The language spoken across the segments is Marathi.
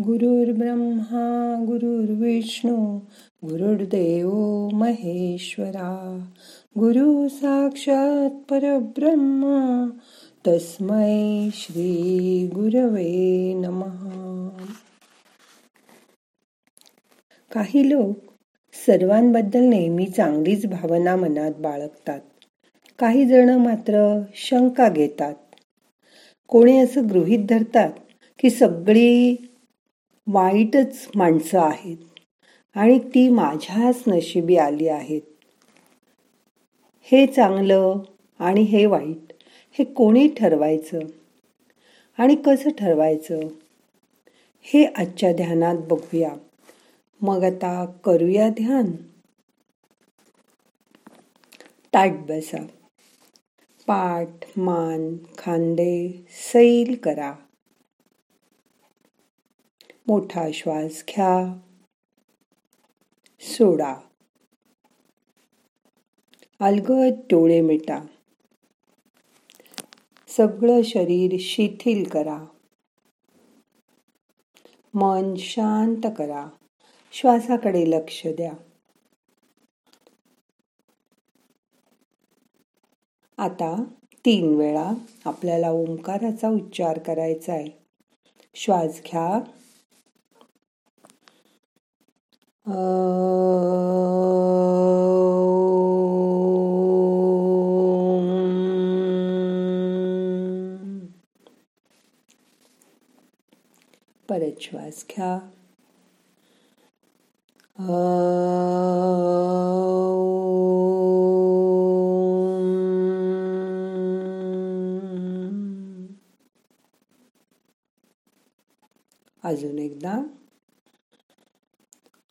गुरुर्ब्रह्मा गुरुर्विष्णू गुरुर्देव महेश्वरा. गुरु साक्षात परब्रह्मा तस्मै श्री गुरवे नमः. काही लोक सर्वांबद्दल नेहमी चांगलीच भावना मनात बाळगतात. काही जण मात्र शंका घेतात. कोणी असं गृहीत धरतात की सगळी वाईटच माणसं आहेत. आणि ती माझ्याच नशिबी आली आहेत. हे चांगलं आणि हे वाईट हे कोणी ठरवायचं? आणि कसं ठरवायचं? हे आजच्या ध्यानात बघूया. मग आता करूया ध्यान. ताट बसा. पाठ मान खांदे सैल करा. मोठा श्वास घ्या. सोडा. अलगद डोळे मिटा. सगळं शरीर शिथिल करा. मन शांत करा. श्वासाकडे लक्ष द्या. आता तीन वेळा आपल्याला ओंकाराचा उच्चार करायचा आहे श्वास घ्या. परत श्वास घ्या अजून एकदा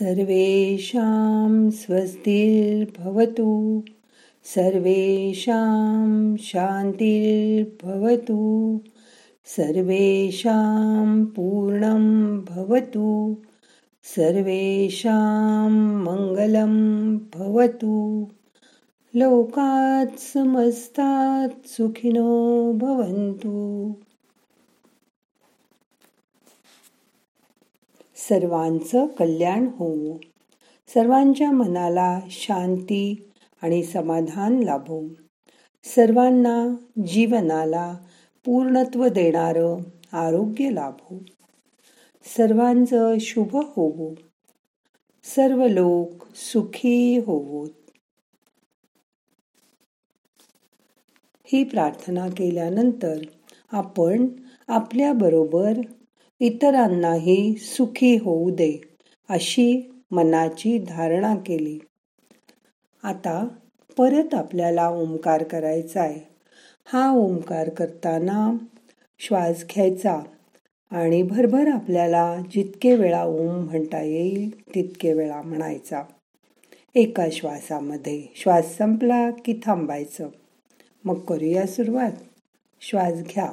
सर्वेषां स्वस्तिर्भवतु। सर्वेषां शान्तिर्भवतु। सर्वेषां पूर्णं भवतु। सर्वेषां मङ्गलं भवतु। लोकात् समस्तात् सुखिनो भवन्तु। सर्वांचं कल्याण होवो सर्वांच्या मनाला शांती आणि समाधान लाभो. सर्वांना जीवनाला पूर्णत्व देणारं आरोग्य लाभो. सर्वांचं शुभ होवो. सर्व लोक सुखी होवोत. ही प्रार्थना केल्यानंतर आपण आपल्याबरोबर इतरांनाही सुखी होऊ दे अशी मनाची धारणा केली. आता परत आपल्याला ओंकार करायचा आहे हा ओंकार करताना श्वास घ्यायचा आणि भरभर आपल्याला जितके वेळा ओम म्हणता येईल तितके वेळा म्हणायचा. एका श्वासामध्ये श्वास संपला की थांबायचं. मग करूया सुरुवात. श्वास घ्या.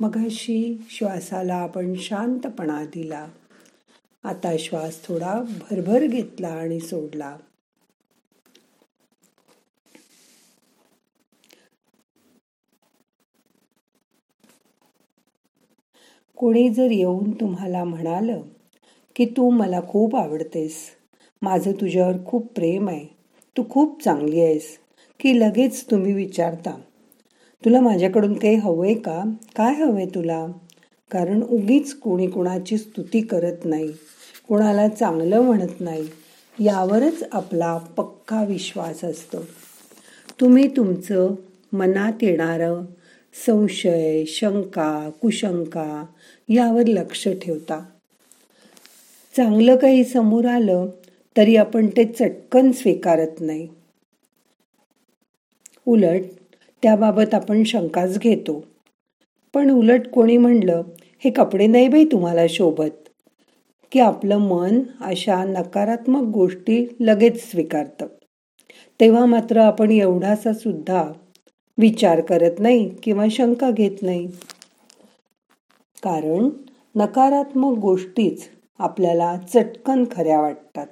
मगाशी श्वासाला आपण शांतपणा दिला. आता श्वास थोडा भरभर घेतला आणि सोडला. कोणी जर येऊन तुम्हाला म्हणालं की तू मला खूप आवडतेस माझं तुझ्यावर खूप प्रेम आहे तू खूप चांगली आहेस की लगेच तुम्ही विचारता तुला माझ्याकडून काही हवंय का? काय हवंय तुला? कारण उगीच कोणी कोणाची स्तुती करत नाही कोणाला चांगलं म्हणत नाही. यावरच आपला पक्का विश्वास असतो. तुम्ही तुमचं मनात येणारं संशय शंका कुशंका यावर लक्ष ठेवता. चांगलं काही समोर आलं तरी आपण ते चटकन स्वीकारत नाही. उलट त्याबाबत आपण शंकाच घेतो. पण उलट कोणी म्हणलं हे कपडे नाही बाई तुम्हाला शोभत. की आपलं मन अशा नकारात्मक गोष्टी लगेच स्वीकारतं. तेव्हा मात्र आपण एवढासा सुद्धा विचार करत नाही किंवा शंका घेत नाही. कारण नकारात्मक गोष्टीच आपल्याला चटकन खऱ्या वाटतात.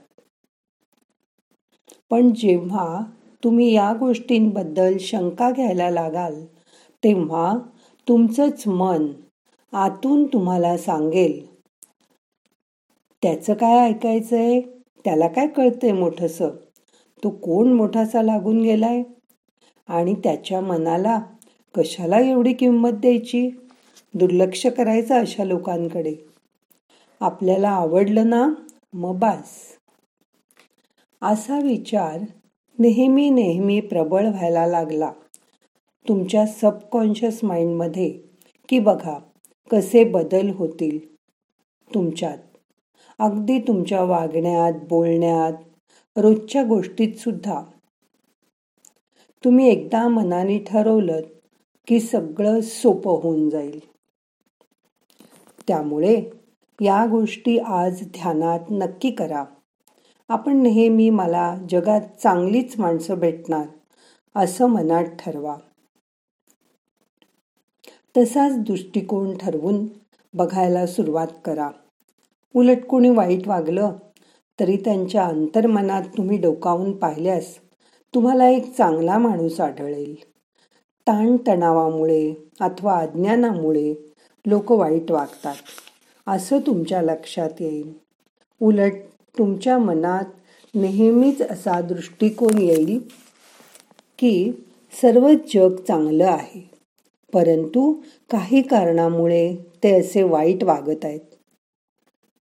पण जेव्हा तुम्ही या गोष्टींबद्दल शंका घ्यायला लागाल तेव्हा तुमचंच मन आतून तुम्हाला सांगेल. त्याचं काय ऐकायचंय? त्याला काय कळतंय मोठंसं? तो कोण मोठासा लागून गेलाय? आणि त्याच्या मनाला कशाला एवढी किंमत द्यायची? दुर्लक्ष करायचं अशा लोकांकडे. आपल्याला आवडलं ना? मग बास. असा विचार नेहमी नेहमी प्रबळ व्हायला लागला. तुमच्या सबकॉन्शियस माइंडमध्ये की बघा कसे बदल होतील? तुमच्यात. अगदी तुमच्या वागण्यात बोलण्यात रोजच्या गोष्टीत सुद्धा. तुम्ही एकदा मनाने ठरवलं की सगळं सोपं होऊन जाईल. त्यामुळे या गोष्टी आज ध्यानात नक्की करा. आपण नेहमी मला जगात चांगलीच माणसं भेटणार असं मनात ठरवा. तसाच दृष्टिकोन ठरवून बघायला सुरुवात करा. उलट कोणी वाईट वागलं तरी त्यांच्या अंतर्मनात तुम्ही डोकावून पाहिल्यास तुम्हाला एक चांगला माणूस आढळेल. ताणतणावामुळे अथवा अज्ञानामुळे लोक वाईट वागतात असं तुमच्या लक्षात येईल. उलट तुमच्या मनात नेहमीच असा दृष्टिकोन येईल की सर्वच जग चांगलं आहे. परंतु काही कारणामुळे ते असे वाईट वागत आहेत.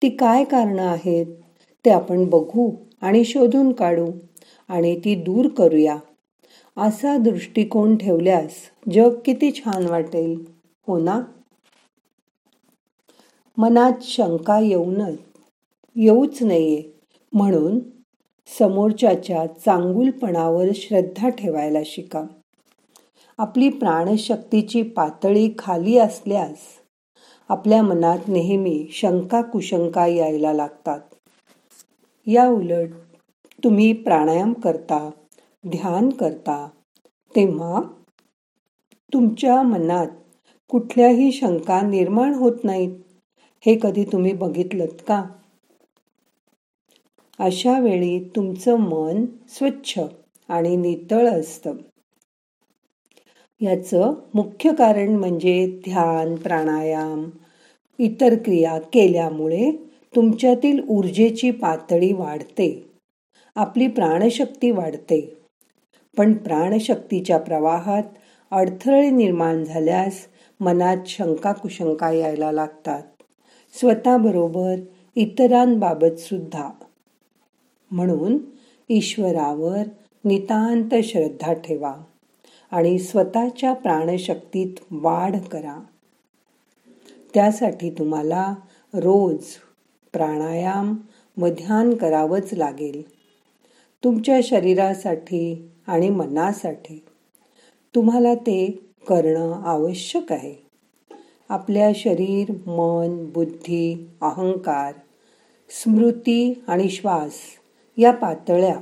ती काय कारणं आहेत ते आपण बघू आणि शोधून काढू आणि ती दूर करूया. असा दृष्टिकोन ठेवल्यास जग किती छान वाटेल हो ना? मनात शंका येऊनच येऊच नाहीये म्हणून समोरच्याच्या चांगुलपणावर श्रद्धा ठेवायला शिका. आपली प्राणशक्तीची पातळी खाली असल्यास आपल्या मनात नेहमी शंका कुशंका यायला लागतात. या उलट तुम्ही प्राणायाम करता ध्यान करता तेव्हा तुमच्या मनात कुठल्याही शंका निर्माण होत नाहीत. हे कधी तुम्ही बघितलं का? अशा वेळी तुमचं मन स्वच्छ आणि नितळ असतं. याचं मुख्य कारण म्हणजे ध्यान प्राणायाम इतर क्रिया केल्यामुळे तुमच्यातील ऊर्जेची पातळी वाढते. आपली प्राणशक्ती वाढते. पण प्राणशक्तीच्या प्रवाहात अडथळे निर्माण झाल्यास मनात शंका कुशंका यायला लागतात. स्वतःबरोबर इतरांबाबत सुद्धा. म्हणून ईश्वरावर नितांत श्रद्धा ठेवा आणि स्वतःच्या प्राणशक्तीत वाढ करा. त्यासाठी तुम्हाला रोज प्राणायाम व ध्यान करावंच लागेल. तुमच्या शरीरासाठी आणि मनासाठी तुम्हाला ते करणं आवश्यक आहे. आपल्या शरीर मन बुद्धी अहंकार स्मृती आणि श्वास या पातळ्या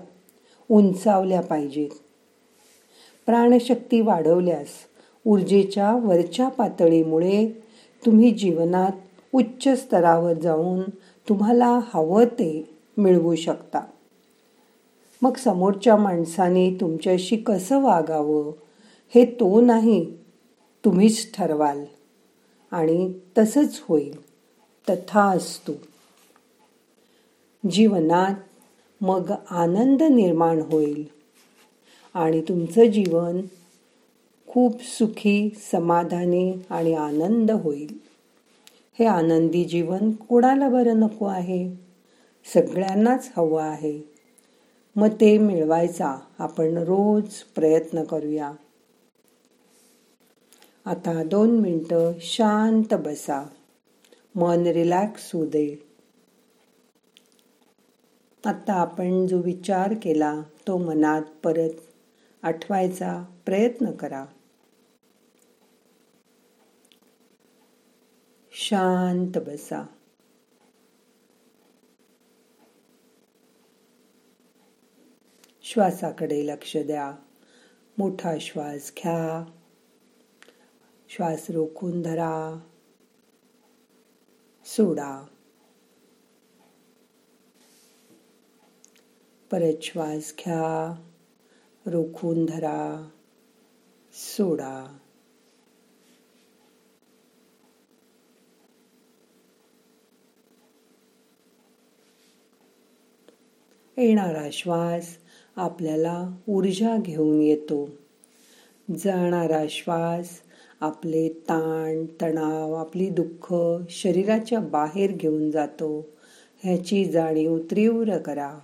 उंचावल्या पाहिजेत. प्राणशक्ती वाढवल्यास ऊर्जेच्या वरच्या पातळीमुळे तुम्ही जीवनात उच्च स्तरावर जाऊन तुम्हाला हवं ते मिळवू शकता. मग समोरच्या माणसाने तुमच्याशी कसं वागावं हे तो नाही तुम्हीच ठरवाल आणि तसंच होईल. तथा असतो. जीवनात मग आनंद निर्माण होईल. आणि तुमचं जीवन खूप सुखी समाधानी आणि आनंद होईल. हे आनंदी जीवन कोणाला बरं नको आहे? सगळ्यांनाच हवं आहे. मग ते मिळवायचा आपण रोज प्रयत्न करूया. आता दोन मिनटं शांत बसा. मन रिलॅक्स होऊ दे. आता आपण जो विचार केला तो मनात परत आठवायचा प्रयत्न करा. शांत बसा. श्वासाकडे लक्ष द्या. मोठा श्वास घ्या. श्वास रोखून धरा. सोडा. परत श्वास घ्या. रोखून धरा. सोडा. येणारा श्वास आपल्याला ऊर्जा घेऊन येतो. जाणारा श्वास आपले ताण तणाव आपली दुःख शरीराच्या बाहेर घेऊन जातो. ह्याची जाणीव तीव्र करा.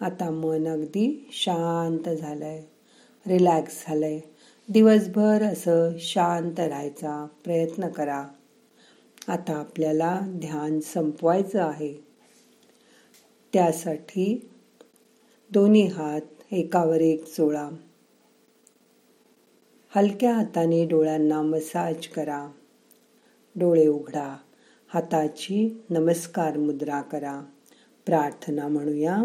आता मन अगदी शांत झालंय रिलॅक्स झालंय. दिवसभर असं शांत राहायचा प्रयत्न करा. आता आपल्याला ध्यान संपवायचं आहे. त्यासाठी दोन्ही हात एकावर एक चोळा हलक्या हाताने डोळ्यांना मसाज करा. डोळे उघडा. हाताची नमस्कार मुद्रा करा. प्रार्थना म्हणूया.